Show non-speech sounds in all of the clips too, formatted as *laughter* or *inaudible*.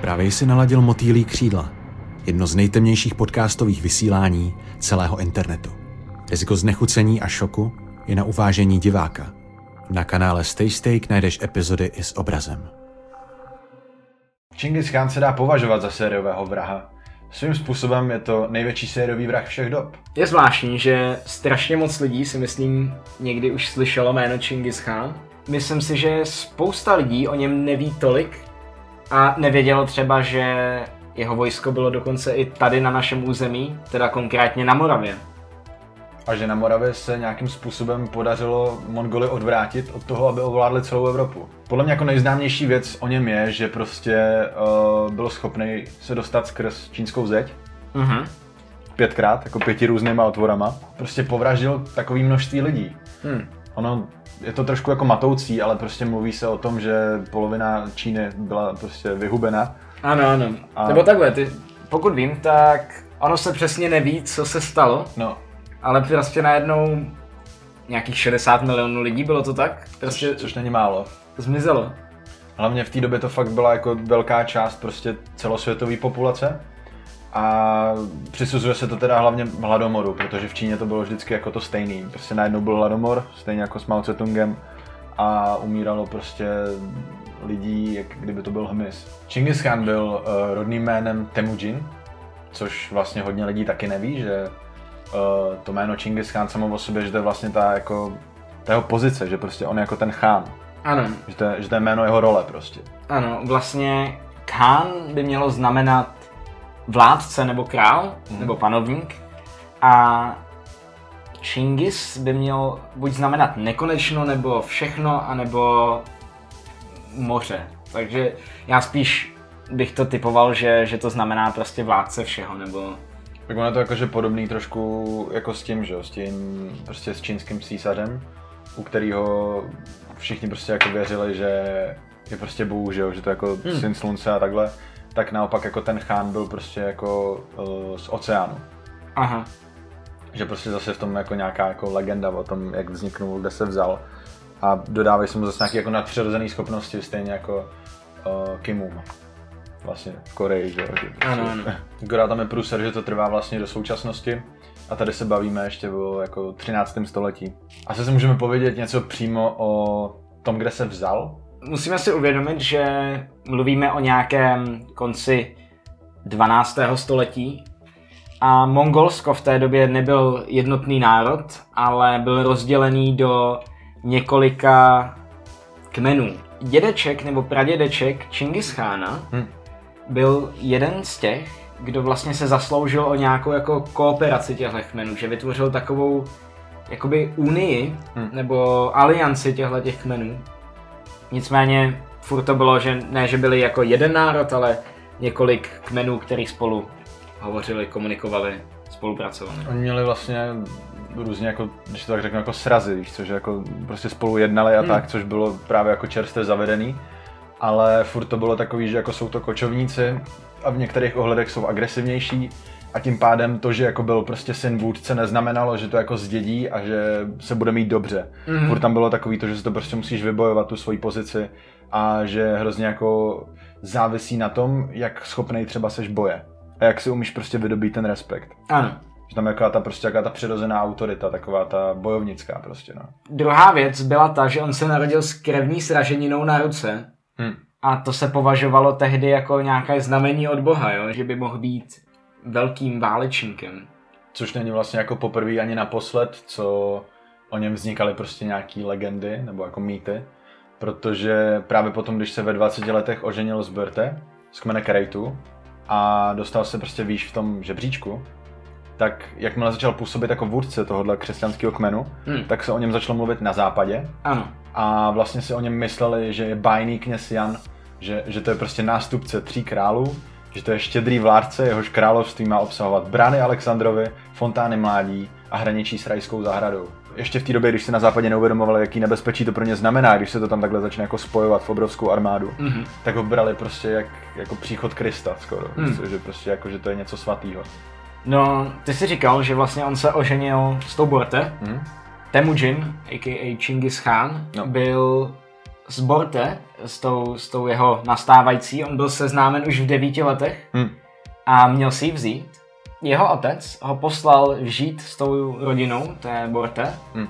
Právě si naladil motýlí křídla. Jedno z nejtemnějších podcastových vysílání celého internetu. Riziko znechucení a šoku je na uvážení diváka. Na kanále Stay Steak najdeš epizody i s obrazem. Čingis Khan se dá považovat za sériového vraha. Svým způsobem je to největší sériový vrah všech dob. Je zvláštní, že strašně moc lidí si myslím někdy už slyšelo jméno Čingis Khan. Myslím si, že spousta lidí o něm neví tolik a nevědělo třeba, že jeho vojsko bylo dokonce i tady na našem území, teda konkrétně na Moravě. A že na Moravě se nějakým způsobem podařilo Mongoly odvrátit od toho, aby ovládli celou Evropu. Podle mě jako nejznámější věc o něm je, že prostě uh, byl schopný se dostat skrz čínskou zeď. Mhm. Pětkrát, jako pěti různýma otvorama. Prostě povraždil takový množství lidí. Hm. Ono je to trošku jako matoucí, ale prostě mluví se o tom, že polovina Číny byla prostě vyhubena. Ano, ano. A- Nebo takhle, ty, pokud vím, tak ono se přesně neví, co se stalo, No, ale prostě najednou nějakých 60 milionů lidí, bylo to tak? Prostě což, což není málo. zmizelo. Hlavně v té době to fakt byla jako velká část prostě celosvětové populace. A přisuzuje se to teda hlavně hladomoru, protože v Číně to bylo vždycky jako to stejný. Prostě najednou byl hladomor, stejně jako s Mao Tse-tungem a umíralo prostě lidí, jak kdyby to byl hmyz. Čingis Khan byl uh, rodným jménem Temujin, což vlastně hodně lidí taky neví, že uh, to jméno Čingis Khan samo o sobě, že to je vlastně ta jako ta jeho pozice, že prostě on je jako ten chán, Ano, že to, je, že to je jméno jeho role prostě. ano, vlastně Khan by mělo znamenat vládce nebo král, Mhm. nebo panovník a Chingis by měl buď znamenat nekonečno, nebo všechno, anebo moře. Takže já spíš bych to typoval, že, že to znamená prostě vládce všeho, nebo Tak ono je to jakože podobný trošku jako s tím, že jo, s tím prostě s čínským císařem, u kterého všichni prostě jako věřili, že je prostě bůh, že jo, že to je jako hmm. syn slunce a takhle, tak naopak jako ten chán byl prostě jako uh, z oceánu. aha, Že prostě zase v tom jako nějaká jako legenda o tom, jak vzniknul, kde se vzal. A dodávají se mu zase nějaké jako nadpřirozené schopnosti, stejně jako uh, Kimum. Vlastně v Koreji, že jo. že prostě- Ano, ano. Akorát tam je průser, že to trvá vlastně do současnosti. A tady se bavíme ještě o jako 13. století. Asi si můžeme povědět něco přímo o tom, kde se vzal. Musíme si uvědomit, že mluvíme o nějakém konci 12. století a Mongolsko v té době nebyl jednotný národ, ale byl rozdělený do několika kmenů. Dědeček nebo pradědeček Čingis Chána Hm. byl jeden z těch, kdo vlastně se zasloužil o nějakou jako kooperaci těchto kmenů, že vytvořil takovou jakoby unii Hm. nebo alianci těchto těch kmenů. Nicméně furt to bylo, že ne, že byli jako jeden národ, ale několik kmenů, který spolu hovořili, komunikovali, spolupracovali. Oni měli vlastně různě jako, když to tak řeknu, jako srazy, víš co, že jako prostě spolu jednali a Hmm. tak, což bylo právě jako čerstvě zavedený. Ale furt to bylo takový, že jako jsou to kočovníci a v některých ohledech jsou agresivnější a tím pádem to, že jako byl prostě syn vůdce, neznamenalo, že to jako zdědí a že se bude mít dobře. Mhm. Furt tam bylo takový to, že si to prostě musíš vybojovat tu svoji pozici a že hrozně jako závisí na tom, jak schopnej třeba seš boje. A jak si umíš prostě vydobít ten respekt. Ano. Že tam je taková ta prostě taková ta přirozená autorita, taková ta bojovnická prostě, no. Druhá věc byla ta, že on se narodil s krevní sraženinou na ruce Hm. a to se považovalo tehdy jako nějaké znamení od Boha, jo? že by mohl být velkým válečníkem. Což není vlastně jako poprvé ani naposled, co o něm vznikaly prostě nějaký legendy nebo jako mýty. Protože právě potom, když se ve 20 letech oženil s Birte, z kmene Kerejtu, a dostal se prostě výš v tom žebříčku, tak jakmile začal působit jako vůdce tohohle křesťanského kmenu, Hm. tak se o něm začalo mluvit na západě Ano. a vlastně si o něm mysleli, že je bájný kněz Jan, že, že to je prostě nástupce tří králů, že to je štědrý vládce, jehož království má obsahovat brány Alexandrovy, fontány mládí a hraničí s rajskou zahradou. Ještě v té době, když se na západě neuvědomovali, jaký nebezpečí to pro ně znamená, když se to tam takhle začne jako spojovat v obrovskou armádu, Mhm. tak ho brali prostě jak, jako příchod Krista skoro, Hmm. že prostě jako, že to je něco svatýho. No, ty jsi říkal, že vlastně on se oženil s tou Borte. Hm? Temujin, a.k.a. Chingis Khan, No. byl s Borte, s tou, s tou jeho nastávající, on byl seznámen už v devíti letech Hm. a měl si ji vzít. Jeho otec ho poslal žít s tou rodinou, to je Borte. Hm.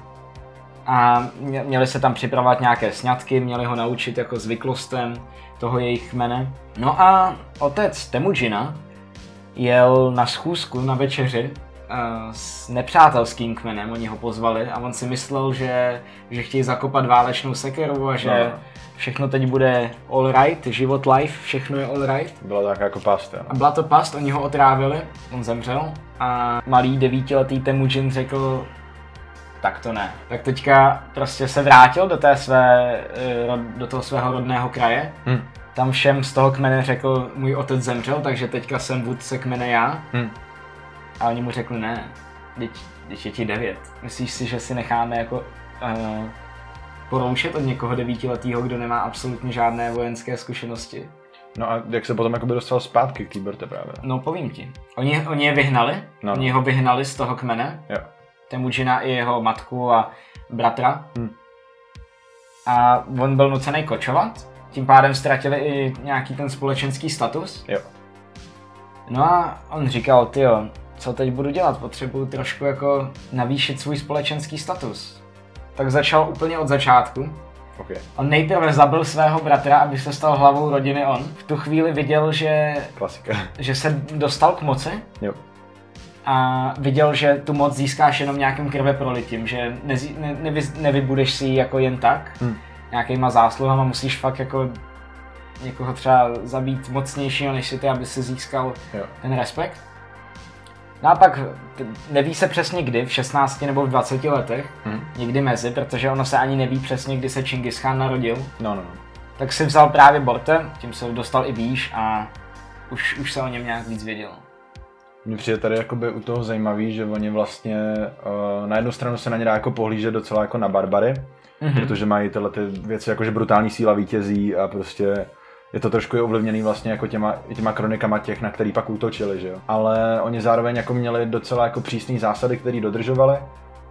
A mě- měli se tam připravovat nějaké sňatky, měli ho naučit jako zvyklostem toho jejich jmene. No a otec Temujina jel na schůzku, na večeři s nepřátelským kmenem, oni ho pozvali a on si myslel, že, že chtějí zakopat válečnou sekeru a že No. všechno teď bude all right, život life, všechno je all right. Byla to taková jako pasta, A no. byla to past, oni ho otrávili, on zemřel a malý devítiletý Temujin řekl, tak to ne. Tak teďka prostě se vrátil do, té své, eh, do toho svého rodného kraje, Hm. tam všem z toho kmene řekl, můj otec zemřel, takže teďka jsem vůdce kmene já. Hm. A oni mu řekli, ne, teď, teď je ti devět. Myslíš si, že si necháme jako uh, poroušet od někoho devítiletého, kdo nemá absolutně žádné vojenské zkušenosti? No a jak se potom jakoby dostal zpátky k Kýberte právě? No povím ti. Oni, oni je vyhnali, No. oni ho vyhnali z toho kmene, Jo. Temujina i jeho matku a bratra. Hm. A on byl nucený kočovat, tím pádem ztratili i nějaký ten společenský status. Jo. No a on říkal, tyjo, co teď budu dělat, potřebuju trošku jako navýšit svůj společenský status. Tak začal úplně od začátku. OK. On nejprve zabil svého bratra, aby se stal hlavou rodiny on. V tu chvíli viděl, že, Klasika. že se dostal k moci Jo. a viděl, že tu moc získáš jenom nějakým krveprolitím, že nezi, ne, nevy, nevybudeš si ji jako jen tak, Hm. nějakýma zásluhama, musíš fakt jako někoho třeba zabít mocnějšího než si ty, aby si získal Jo. ten respekt. No a pak neví se přesně kdy, v 16 nebo v 20 letech, Hm. někdy mezi, protože ono se ani neví přesně, kdy se Čingis Khan narodil, No, no, no. tak si vzal právě Borte, tím se dostal i výš a už, už se o něm nějak víc vědělo. Mně přijde tady jakoby u toho zajímavý, že oni vlastně uh, na jednu stranu se na ně dá jako pohlížet docela jako na barbary, Mhm. protože mají tyhle ty věci, jako že brutální síla vítězí a prostě je to trošku je ovlivněný vlastně jako těma, těma kronikama těch, na který pak útočili, že jo. Ale oni zároveň jako měli docela jako přísné zásady, které dodržovali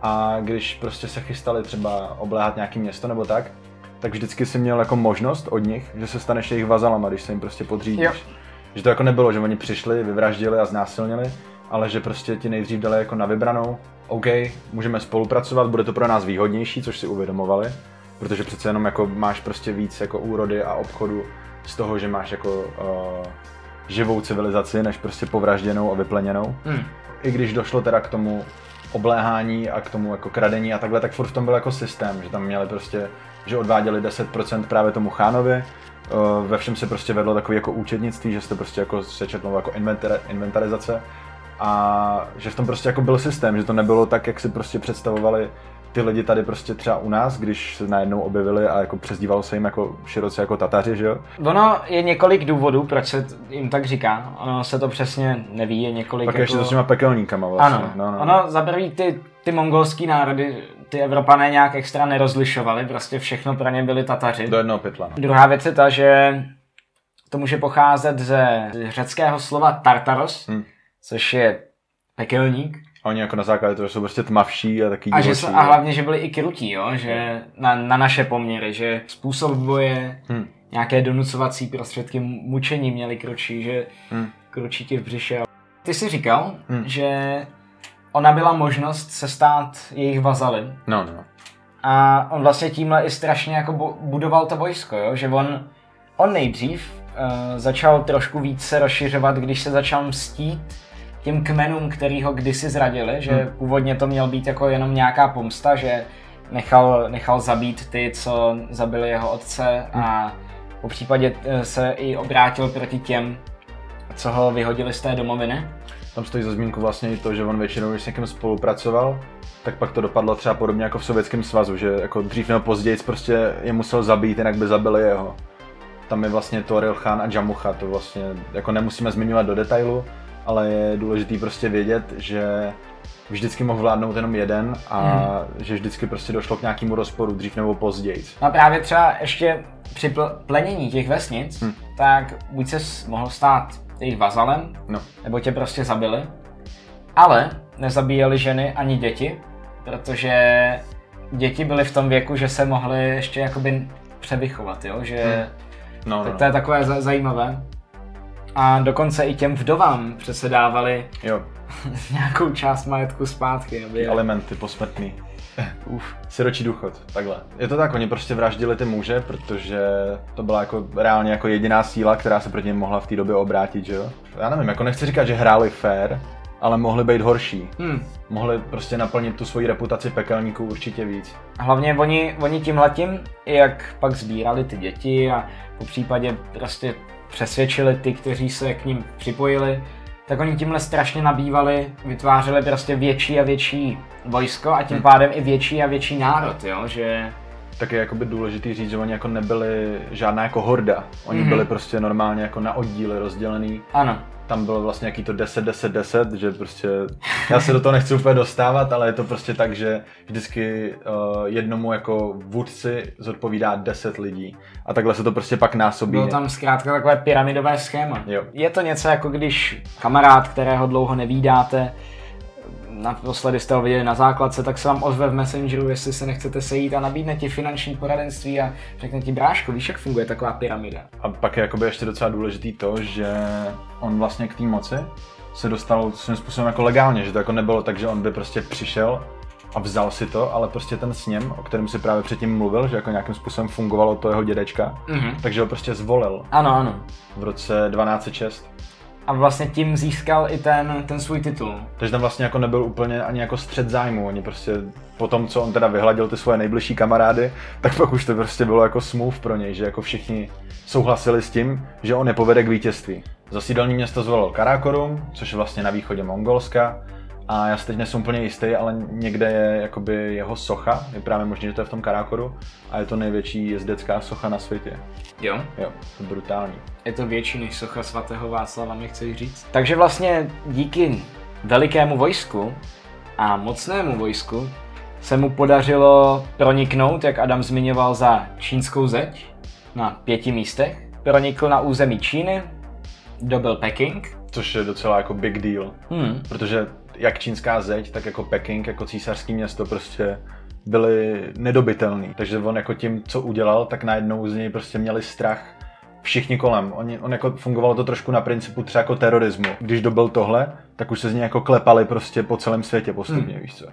a když prostě se chystali třeba obléhat nějaký město nebo tak, tak vždycky si měl jako možnost od nich, že se staneš jejich vazalama, když se jim prostě podřídíš. Jo. Že to jako nebylo, že oni přišli, vyvraždili a znásilnili, ale že prostě ti nejdřív dali jako na vybranou, OK, můžeme spolupracovat, bude to pro nás výhodnější, což si uvědomovali, protože přece jenom jako máš prostě víc jako úrody a obchodu z toho, že máš jako uh, živou civilizaci, než prostě povražděnou a vypleněnou. Hmm. I když došlo teda k tomu obléhání a k tomu jako kradení a takhle, tak furt v tom byl jako systém, že tam měli prostě, že odváděli 10% právě tomu chánovi, eh, ve všem se prostě vedlo takový jako účetnictví, že jste prostě jako sečetnou jako inventar- inventarizace a že v tom prostě jako byl systém, že to nebylo tak, jak si prostě představovali ty lidi tady prostě třeba u nás, když se najednou objevili a jako přezdívalo se jim jako široce jako Tataři, že jo? Ono je několik důvodů, proč se jim tak říká. Ono se to přesně neví, je několik Pak jako... ještě to s těma pekelníkama vlastně. Ano, no, no. ono za prvý ty, ty mongolský národy, ty Evropané nějak extra nerozlišovali, prostě všechno pro ně byli Tataři. Do jednoho pytla. No. Druhá věc je ta, že to může pocházet ze řeckého slova tartaros, Hm. což je pekelník. A oni jako na základě toho že jsou prostě tmavší a taky A, že, divočí, jsou- jo. a hlavně, že byli i krutí, jo? že na, na naše poměry, že způsob boje, Hm. nějaké donucovací prostředky mučení měli kručí, že Hm. kručí ti v břiše. Ty jsi říkal, Hm. že ona byla možnost se stát jejich vazalem. No, no. A on vlastně tímhle i strašně jako bu- budoval to vojsko, jo? že on, on nejdřív uh, začal trošku víc se rozšiřovat, když se začal mstít těm kmenům, který ho kdysi zradili, že Hmm. původně to měl být jako jenom nějaká pomsta, že nechal, nechal zabít ty, co zabili jeho otce a po případě eh, se i obrátil proti těm, co ho vyhodili z té domoviny. Tam stojí za zmínku vlastně i to, že on většinou, když s někým spolupracoval, tak pak to dopadlo třeba podobně jako v Sovětském svazu, že jako dřív nebo později prostě je musel zabít, jinak by zabili jeho. Tam je vlastně Toril Khan a Jamucha, to vlastně jako nemusíme zmiňovat do detailu, ale je důležitý prostě vědět, že vždycky mohl vládnout jenom jeden a Mhm. že vždycky prostě došlo k nějakému rozporu dřív nebo později. No a právě třeba ještě při pl- plenění těch vesnic, Hm. tak buď se mohl stát jejich vazalem, No, nebo tě prostě zabili, ale nezabíjeli ženy ani děti, protože děti byly v tom věku, že se mohly ještě jakoby převychovat, jo? že No, tak no, to je no. takové za- zajímavé. A dokonce i těm vdovám přece dávali Jo, *laughs* nějakou část majetku zpátky, aby ty alimenty posmrtný. *laughs* Uf. Siročí důchod, takhle. Je to tak, oni prostě vraždili ty muže, protože to byla jako reálně jako jediná síla, která se proti nim mohla v té době obrátit, že jo? Já nevím, jako nechci říkat, že hráli fair, ale mohli být horší. Hmm. Mohli prostě naplnit tu svoji reputaci pekelníků určitě víc. Hlavně oni, oni tímhletím, jak pak sbírali ty děti a po případě prostě přesvědčili ty, kteří se k ním připojili, tak oni tímhle strašně nabývali, vytvářeli prostě větší a větší vojsko a tím Hmm. pádem i větší a větší národ, jo, že Tak je jakoby důležitý říct, že oni jako nebyli žádná jako horda. Oni Mhm. byli prostě normálně jako na oddíly rozdělený. ano, Tam bylo vlastně jaký to 10, 10, 10, že prostě, já se do toho nechci úplně dostávat, ale je to prostě tak, že vždycky uh, jednomu jako vůdci zodpovídá 10 lidí. A takhle se to prostě pak násobí. bylo tam zkrátka takové pyramidové schéma. Jo. Je to něco jako když kamarád, kterého dlouho nevídáte, naposledy jste ho viděli na základce, tak se vám ozve v Messengeru, jestli se nechcete sejít a nabídne ti finanční poradenství a řekne ti, bráško, víš, jak funguje taková pyramida? A pak je jakoby ještě docela důležitý to, že on vlastně k té moci se dostal svým způsobem jako legálně, že to jako nebylo tak, že on by prostě přišel a vzal si to, ale prostě ten sněm, o kterém si právě předtím mluvil, že jako nějakým způsobem fungovalo to jeho dědečka, Mhm. takže ho prostě zvolil Ano, ano. v roce 1206. A vlastně tím získal i ten, ten svůj titul. Takže tam vlastně jako nebyl úplně ani jako střed zájmu, oni prostě po tom, co on teda vyhladil ty svoje nejbližší kamarády, *laughs* tak pak už to prostě bylo jako smooth pro něj, že jako všichni souhlasili s tím, že on je povede k vítězství. Za sídelní město zvolil Karakorum, což je vlastně na východě Mongolska, a já si teď nejsem úplně jistý, ale někde je jakoby jeho socha, je právě možné, že to je v tom Karakoru, a je to největší jezdecká socha na světě. Jo. Jo, to je brutální. Je to větší než socha svatého Václava, mi chceš říct. Takže vlastně díky velikému vojsku a mocnému vojsku se mu podařilo proniknout, jak Adam zmiňoval, za čínskou zeď na pěti místech. Pronikl na území Číny, dobil Peking. Což je docela jako big deal. Hmm. Protože jak čínská zeď, tak jako Peking, jako císařský město prostě byly nedobitelný. Takže on jako tím, co udělal, tak najednou z něj prostě měli strach všichni kolem. On, on jako fungovalo to trošku na principu třeba jako terorismu. Když dobil tohle, tak už se z něj jako klepali prostě po celém světě postupně, Hmm. víš co.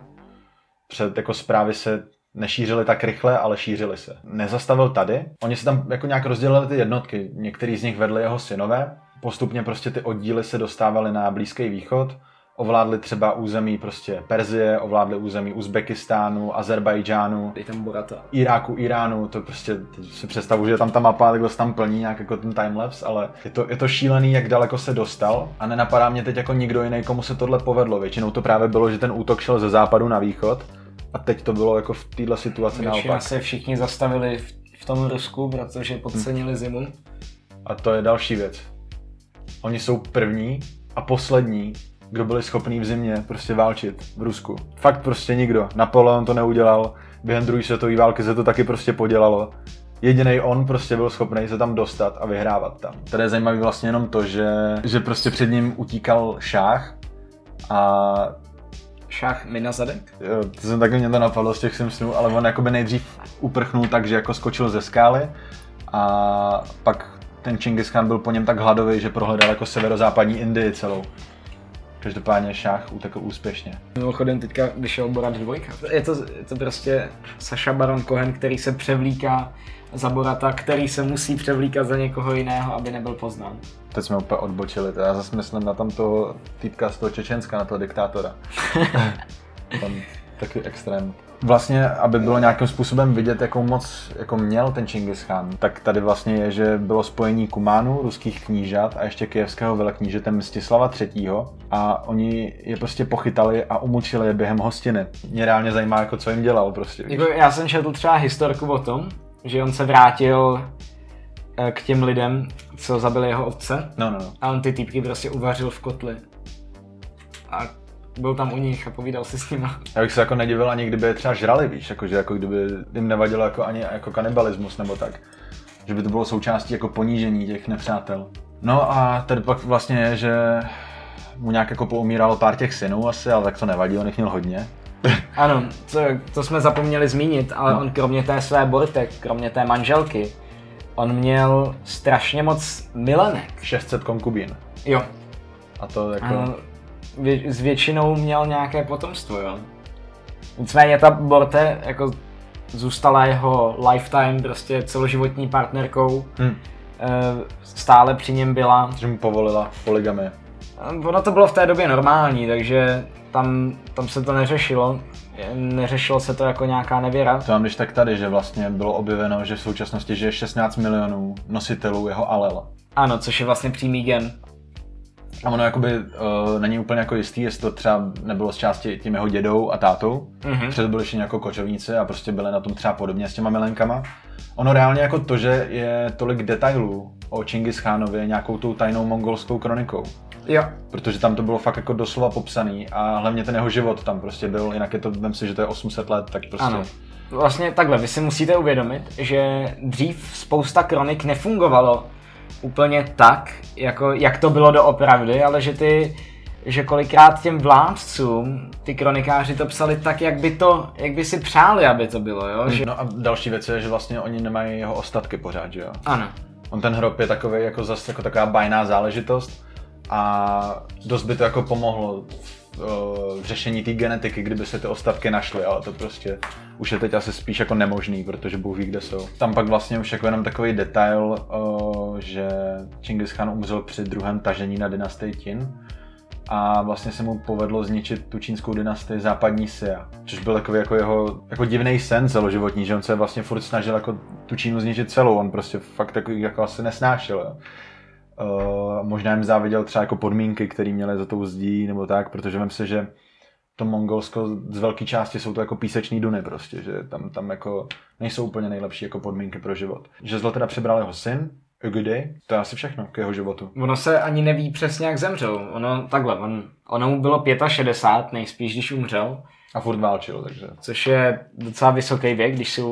Před jako zprávy se nešířily tak rychle, ale šířily se. Nezastavil tady. Oni se tam jako nějak rozdělili ty jednotky. Některý z nich vedli jeho synové. Postupně prostě ty oddíly se dostávaly na Blízký východ. Ovládli třeba území prostě Perzie, ovládli území Uzbekistánu, Azerbajdžánu, Dej tam Borata. Iráku, Iránu, to prostě si představu, že tam ta mapa, takhle se tam plní nějak jako ten timelapse, ale je to, je to šílený, jak daleko se dostal a nenapadá mě teď jako nikdo jiný, komu se tohle povedlo. Většinou to právě bylo, že ten útok šel ze západu na východ a teď to bylo jako v této situaci Většina naopak. se všichni zastavili v, v tom Rusku, protože podcenili zimu. A to je další věc. Oni jsou první a poslední, kdo byli schopní v zimě prostě válčit v Rusku. Fakt prostě nikdo. Napoleon to neudělal, během druhé světové války se to taky prostě podělalo. Jediný on prostě byl schopný se tam dostat a vyhrávat tam. Tady je zajímavý vlastně jenom to, že, že prostě před ním utíkal šách a Šach Minazadek? Jo, to jsem taky mě to napadlo z těch Simpsonů, ale on jakoby nejdřív uprchnul tak, že jako skočil ze skály a pak ten Čingis Khan byl po něm tak hladový, že prohledal jako severozápadní Indii celou. Každopádně šách utekl úspěšně. Mimochodem teďka vyšel Borat 2. Je to, je to prostě Saša Baron Cohen, který se převlíká za Borata, který se musí převlíkat za někoho jiného, aby nebyl poznán. Teď jsme úplně odbočili, já zase myslím na tam toho týpka z toho Čečenska, na toho diktátora. *laughs* Tam taky extrém. Vlastně, aby bylo nějakým způsobem vidět, jakou moc jako měl ten Čingis Khan, tak tady vlastně je, že bylo spojení Kumánu, ruských knížat a ještě kijevského veleknížete Mstislava III. A oni je prostě pochytali a umučili je během hostiny. Mě reálně zajímá, jako co jim dělal prostě. Jako já jsem četl třeba historku o tom, že on se vrátil eh, k těm lidem, co zabili jeho otce No, no, no. a on ty týpky prostě uvařil v kotli. A byl tam u nich a povídal si s nima. Já bych se jako nedivil ani kdyby je třeba žrali, víš, jako, že jako kdyby jim nevadilo jako ani jako kanibalismus nebo tak. Že by to bylo součástí jako ponížení těch nepřátel. No a tady pak vlastně je, že mu nějak jako poumíralo pár těch synů asi, ale tak to nevadí, on jich měl hodně. *laughs* Ano, to, to jsme zapomněli zmínit, ale on kromě té své borty, kromě té manželky, on měl strašně moc milenek. 600 konkubín. Jo. A to jako... A vě, s většinou měl nějaké potomstvo, jo. Nicméně ta Borte jako zůstala jeho lifetime prostě celoživotní partnerkou. Hm. Eh, Stále při něm byla. Že mu povolila poligamy. Ono to bylo v té době normální, takže tam, tam se to neřešilo. Neřešilo se to jako nějaká nevěra. To mám když tak tady, že vlastně bylo objeveno, že v současnosti žije 16 milionů nositelů jeho alel. Ano, což je vlastně přímý gen. A ono jakoby uh, není úplně jako jistý, jestli to třeba nebylo z části tím jeho dědou a tátou, Mhm. mm-hmm. protože byli ještě jako kočovníci a prostě byli na tom třeba podobně s těma milenkama. Ono reálně jako to, že je tolik detailů o Čingis Chánovi nějakou tou tajnou mongolskou kronikou. Jo. Protože tam to bylo fakt jako doslova popsaný a hlavně ten jeho život tam prostě byl, jinak je to, vem si, že to je 800 let, tak prostě... Ano. Vlastně takhle, vy si musíte uvědomit, že dřív spousta kronik nefungovalo úplně tak, jako jak to bylo doopravdy, ale že ty že kolikrát těm vládcům ty kronikáři to psali tak, jak by to, jak by si přáli, aby to bylo, jo? Že... No a další věc je, že vlastně oni nemají jeho ostatky pořád, že jo? Ano. On ten hrob je takový jako zase jako taková bajná záležitost a dost by to jako pomohlo v řešení té genetiky, kdyby se ty ostatky našly, ale to prostě už je teď asi spíš jako nemožný, protože Bůh ví, kde jsou. Tam pak vlastně už jako jenom takový detail, o, že Čingis Khan umřel při druhém tažení na dynastii Qin a vlastně se mu povedlo zničit tu čínskou dynastii západní Sia, což byl takový jako jeho jako divný sen celoživotní, že on se vlastně furt snažil jako tu Čínu zničit celou, on prostě fakt takový jako asi nesnášel. Jo. Uh, možná jim záviděl třeba jako podmínky, které měly za tou zdí nebo tak, protože vím si, že to Mongolsko z velké části jsou to jako píseční duny prostě, že tam, tam jako nejsou úplně nejlepší jako podmínky pro život. Že zlo teda přibral jeho syn, Ugudy, to je asi všechno k jeho životu. Ono se ani neví přesně, jak zemřel. Ono takhle, on, ono mu bylo 65, nejspíš, když umřel, A furt válčil, takže. což je docela vysoký věk, když si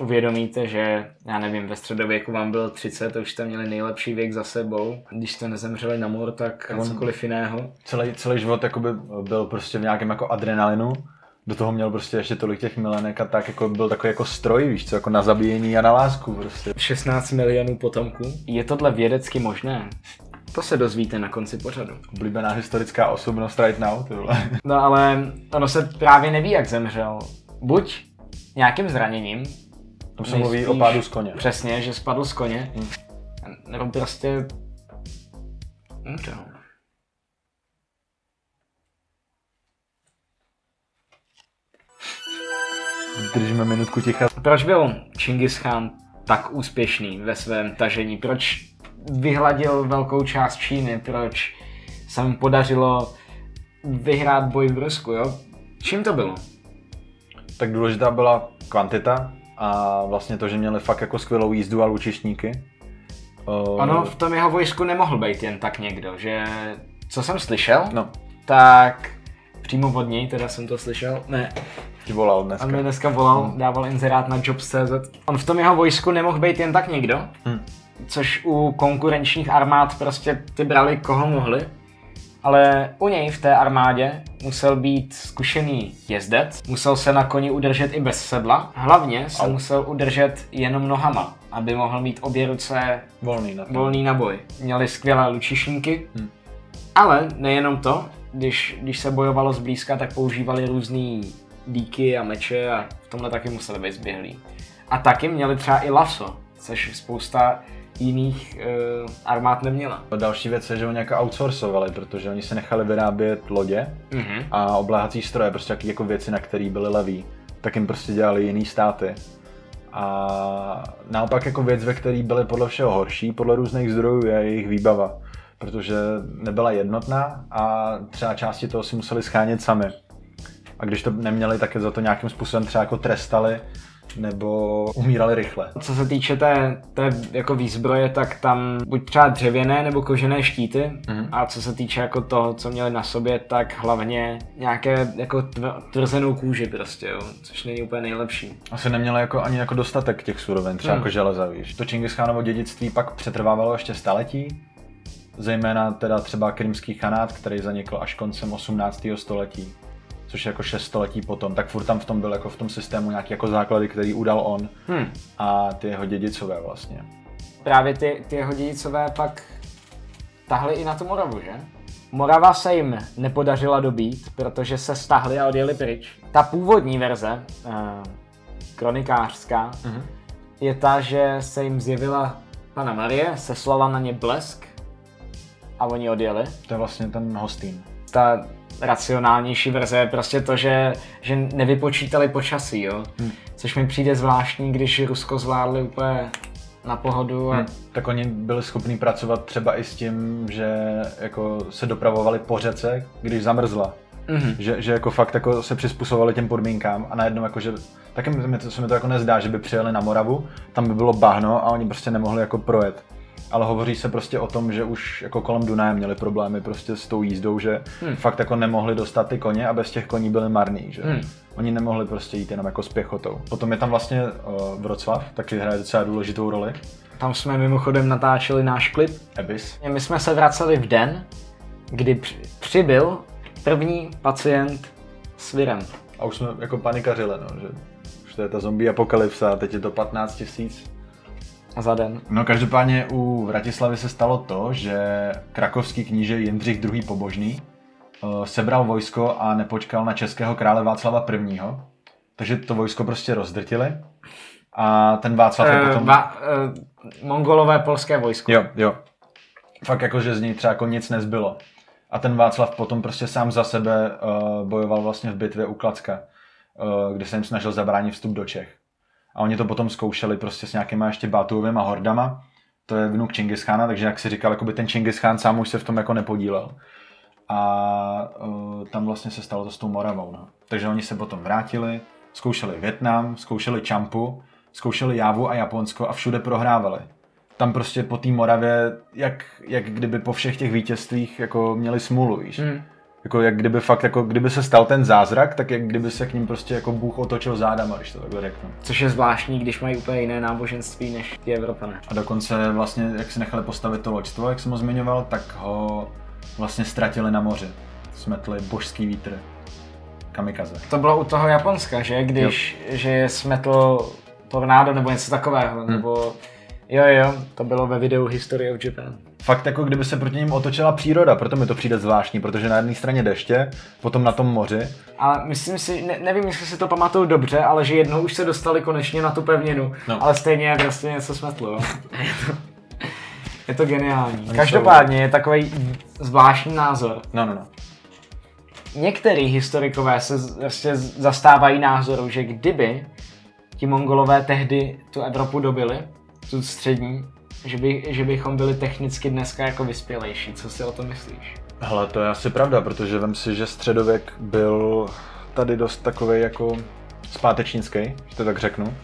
uvědomíte, že, já nevím, ve středověku vám bylo 30, to už jste měli nejlepší věk za sebou. Když jste nezemřeli na mor, tak on- cokoliv jiného. Celý, celý život jakoby byl prostě v nějakém jako adrenalinu, do toho měl prostě ještě tolik těch milenek a tak jako byl takový jako stroj, víš co, jako na zabíjení a na lásku prostě. 16 milionů potomků. Je tohle vědecky možné? To se dozvíte na konci pořadu. Oblíbená historická osobnost right now, ty vole. No ale ono se právě neví, jak zemřel. Buď nějakým zraněním, Tam se mluví o pádu z koně. Přesně, že spadl z koně. Nebo prostě... Umřel. Držíme minutku ticha. Proč byl Čingis Khan tak úspěšný ve svém tažení? Proč vyhladil velkou část Číny? Proč se mu podařilo vyhrát boj v Rusku, jo? Čím to bylo? Tak důležitá byla kvantita a vlastně to, že měli fakt jako skvělou jízdu a lučišníky. Uh, Ono v tom jeho vojsku nemohl být jen tak někdo, že co jsem slyšel, No, tak přímo od něj, teda jsem to slyšel, ne, ti volal dneska. On mi dneska volal, dával inzerát na Jobs.cz. On v tom jeho vojsku nemohl být jen tak někdo, Hm. což u konkurenčních armád prostě ty brali koho mohli. Ale u něj v té armádě musel být zkušený jezdec, musel se na koni udržet i bez sedla, hlavně se Au. musel udržet jenom nohama, aby mohl mít obě ruce Volný na volný na boj. Měli skvělé lučišníky, Hm. ale nejenom to, když, když se bojovalo zblízka, tak používali různé díky a meče a v tomhle taky museli být zběhlí. A taky měli třeba i laso, což spousta jiných uh, armád neměla. Další věc je, že oni jako outsourcovali, protože oni si nechali vyrábět lodě Mhm. a obléhací stroje, prostě jaký jako věci, na které byly leví, tak jim prostě dělali jiný státy. A naopak jako věc, ve které byly podle všeho horší, podle různých zdrojů, je jejich výbava. Protože nebyla jednotná a třeba části toho si museli schánět sami. A když to neměli, tak je za to nějakým způsobem třeba jako trestali nebo umírali rychle. Co se týče té, té jako výzbroje, tak tam buď třeba dřevěné nebo kožené štíty Mhm. a co se týče jako toho, co měli na sobě, tak hlavně nějaké jako tv- tvrzenou kůži prostě, jo, což není úplně nejlepší. Asi neměli jako ani jako dostatek těch surovin, třeba Hmm. jako železa, víš. To Čingis-Chánovo dědictví pak přetrvávalo ještě staletí, zejména teda třeba krymský chanát, který zanikl až koncem 18. století. Což je jako šest století potom, tak furt tam v tom byl jako v tom systému nějaký jako základy, který udal on Hm. a ty jeho dědicové vlastně. Právě ty, ty jeho dědicové pak tahli i na tu Moravu, že? Morava se jim nepodařila dobít, protože se stahli a odjeli pryč. Ta původní verze, eh, kronikářská, Mhm. je ta, že se jim zjevila Pana Marie, seslala na ně blesk a oni odjeli. To je vlastně ten hostín. Ta racionálnější verze je prostě to, že, že nevypočítali počasí, jo? Hm. Což mi přijde zvláštní, když Rusko zvládli úplně na pohodu a Hm. Tak oni byli schopni pracovat třeba i s tím, že jako se dopravovali po řece, když zamrzla. Mhm. Že, že jako fakt jako se přizpůsobovali těm podmínkám a najednou jako, že taky mi to, se mi to jako nezdá, že by přijeli na Moravu, tam by bylo bahno a oni prostě nemohli jako projet. Ale hovoří se prostě o tom, že už jako kolem Dunaje měli problémy prostě s tou jízdou, že Hmm. fakt jako nemohli dostat ty koně a bez těch koní byli marný, že? Hmm. Oni nemohli prostě jít jenom jako s pěchotou. Potom je tam vlastně uh, Vroclav, taky hraje docela důležitou roli. Tam jsme mimochodem natáčeli náš klip. Ebis. My jsme se vraceli v den, kdy při- přibyl první pacient s virem. A už jsme jako panikařili, no, že už to je ta zombie apokalypsa a teď je to 15 tisíc. Za den. No každopádně u Vratislavy se stalo to, že krakovský kníže Jindřich II. pobožný uh, sebral vojsko a nepočkal na českého krále Václava I. Takže to vojsko prostě rozdrtili a ten Václav je Uh, potom... va, uh, mongolové polské vojsko. Jo, jo. Fakt jako, že z něj třeba jako nic nezbylo. A ten Václav potom prostě sám za sebe uh, bojoval vlastně v bitvě u Klacka, uh, kde se jim snažil zabránit vstup do Čech. A oni to potom zkoušeli prostě s nějakýma ještě Bátujovými hordama. To je vnuk Čingischána, takže jak si říkal, jakoby ten Čingischán sám už se v tom jako nepodílel. A uh, tam vlastně se stalo to s tou Moravou. No. Takže oni se potom vrátili, zkoušeli Větnam, zkoušeli Čampu, zkoušeli Jávu a Japonsko a všude prohrávali tam prostě po té Moravě, jak, jak kdyby po všech těch vítězstvích jako měli smůlu, víš. Hmm. Jako jak kdyby fakt, jako kdyby se stal ten zázrak, tak jak kdyby se k ním prostě jako Bůh otočil zádama, když to takhle řeknu. Což je zvláštní, když mají úplně jiné náboženství než ti Evropané. A dokonce vlastně, jak si nechali postavit to loďstvo, jak jsem ho zmiňoval, tak ho vlastně ztratili na moři. Smetli božský vítr. Kamikaze. To bylo u toho Japonska, že? Když že je smetl tornádo nebo něco takového, Hmm. nebo jo jo, to bylo ve videu History of Japan. Fakt jako kdyby se proti ním otočila příroda, proto mi to přijde zvláštní, protože na jedné straně deště, potom na tom moři Ale myslím si, ne, nevím, jestli si to pamatuju dobře, ale že jednou už se dostali konečně na tu pevninu, No. ale stejně prostě něco smetlo, jo. je, to, geniální. Každopádně je takový zvláštní názor. No, no, no. Některý historikové se z- zastávají názoru, že kdyby ti mongolové tehdy tu Evropu dobili, tu střední, že, by, že bychom byli technicky dneska jako vyspělejší. Co si o to myslíš? Hele, to je asi pravda, protože vem si, že středověk byl tady dost takový jako zpátečnický, že to tak řeknu.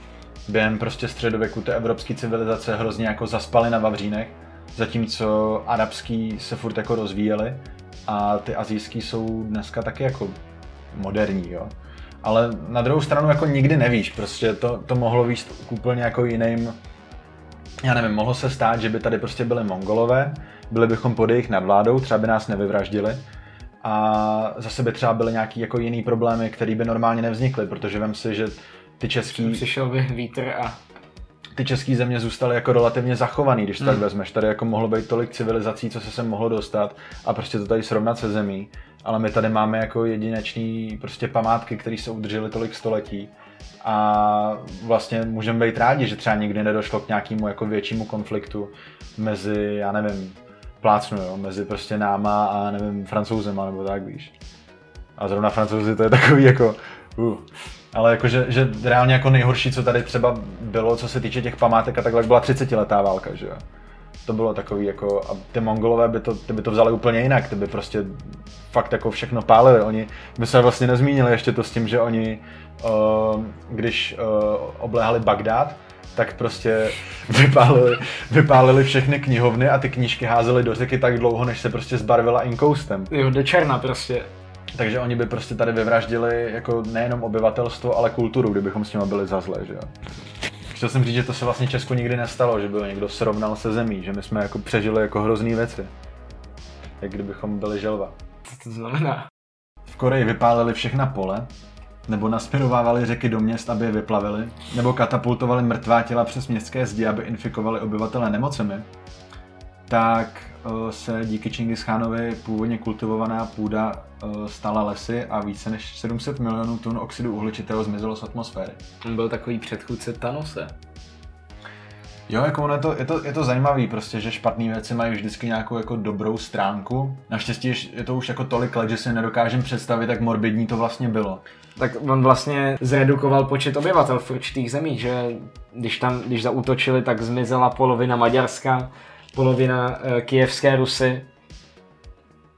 Během prostě středověku té evropské civilizace hrozně jako zaspaly na Vavřínech, zatímco arabský se furt jako rozvíjely a ty azijský jsou dneska taky jako moderní, jo. Ale na druhou stranu jako nikdy nevíš, prostě to, to mohlo k úplně jako jiným já nevím, mohlo se stát, že by tady prostě byly mongolové, byli bychom pod jejich nadvládou, třeba by nás nevyvraždili a zase by třeba byly nějaký jako jiný problémy, které by normálně nevznikly, protože vem si, že ty český, Přišel by vítr a ty český země zůstaly jako relativně zachovaný, když tak Hmm. vezmeš. Tady jako mohlo být tolik civilizací, co se sem mohlo dostat a prostě to tady srovnat se zemí. Ale my tady máme jako jedinečný prostě památky, které se udržely tolik století. A vlastně můžeme být rádi, že třeba nikdy nedošlo k nějakému jako většímu konfliktu mezi, já nevím, plácnu, jo, mezi prostě náma a nevím, francouzema nebo tak, víš. A zrovna francouzi to je takový jako, uh. Ale jakože, že reálně jako nejhorší, co tady třeba bylo, co se týče těch památek a takhle, byla 30 letá válka, že jo. To bylo takový jako, a ty mongolové by to, ty by to vzali úplně jinak, ty by prostě fakt jako všechno pálili. Oni, my jsme vlastně nezmínili ještě to s tím, že oni, uh, když uh, obléhali Bagdád, tak prostě *laughs* vypálili, vypálili všechny knihovny a ty knížky házeli do řeky tak dlouho, než se prostě zbarvila inkoustem. jo, do černa prostě. Takže oni by prostě tady vyvraždili jako nejenom obyvatelstvo, ale kulturu, kdybychom s nimi byli za zlé, že jo. Chtěl jsem říct, že to se vlastně Česku nikdy nestalo, že by ho někdo srovnal se zemí, že my jsme jako přežili jako hrozný věci. Jak kdybychom byli želva. Co to znamená? v Koreji vypálili všechna pole, nebo nasměrovávali řeky do měst, aby je vyplavili, nebo katapultovali mrtvá těla přes městské zdi, aby infikovali obyvatele nemocemi, tak se díky Čingischánovi původně kultivovaná půda eh, stala lesy a více než 700 milionů tun oxidu uhličitého zmizelo z atmosféry. On byl takový předchůdce Thanose. Jo, jako ono je to, je to, je to zajímavý prostě, že špatné věci mají vždycky nějakou jako dobrou stránku. Naštěstí je to už jako tolik let, že si nedokážem představit, jak morbidní to vlastně bylo. Tak on vlastně zredukoval počet obyvatel v určitých zemích, že když tam, když zaútočili, tak zmizela polovina Maďarska, polovina uh, kijevské Rusy.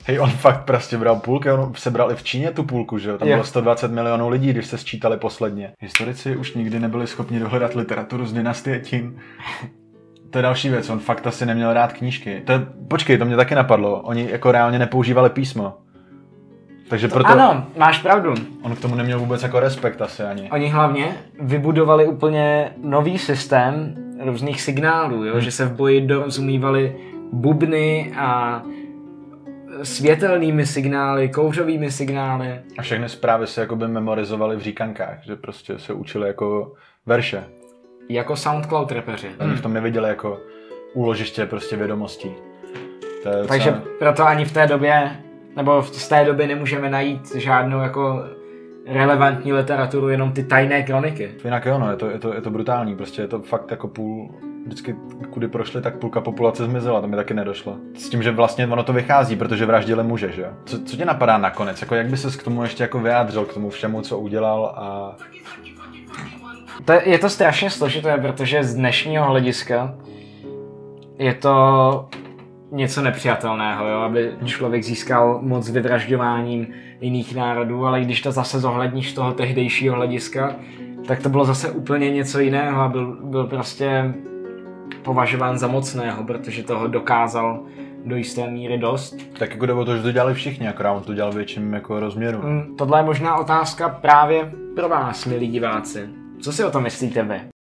Hej, on fakt prostě bral půlky, on sebral i v Číně tu půlku, že jo? Tam Jo. bylo 120 milionů lidí, když se sčítali posledně. Historici už nikdy nebyli schopni dohledat literaturu z dynastie Qin. To je další věc, on fakt asi neměl rád knížky. To je, počkej, to mě taky napadlo, oni jako reálně nepoužívali písmo. Takže proto Ano, máš pravdu. on k tomu neměl vůbec jako respekt asi ani. Oni hlavně vybudovali úplně nový systém různých signálů, jo? že se v boji dorozumívali bubny a světelnými signály, kouřovými signály. A všechny zprávy se jakoby memorizovali v říkankách, že prostě se učili jako verše. Jako SoundCloud repeři. Oni v tom neviděli jako úložiště prostě vědomostí. To je Takže docela- proto ani v té době, nebo v- z té doby nemůžeme najít žádnou jako relevantní literaturu, jenom ty tajné kroniky. Jinak jo, no, je to, je, to, je to brutální, prostě je to fakt jako půl, vždycky kudy prošli, tak půlka populace zmizela, to mi taky nedošlo. S tím, že vlastně ono to vychází, protože vraždili muže, že jo. Co, co tě napadá nakonec, jako jak by ses k tomu ještě jako vyjádřil, k tomu všemu, co udělal a... To je, je to strašně složité, protože z dnešního hlediska je to něco nepřijatelného, jo? aby člověk získal moc vyvražďováním jiných národů, ale když to zase zohledníš z toho tehdejšího hlediska, tak to bylo zase úplně něco jiného a byl, byl prostě považován za mocného, protože toho dokázal do jisté míry dost. Tak jako jde to, že to dělali všichni, akorát on to dělal větším jako rozměru. Mm, Tohle je možná otázka právě pro vás, milí diváci. Co si o tom myslíte vy?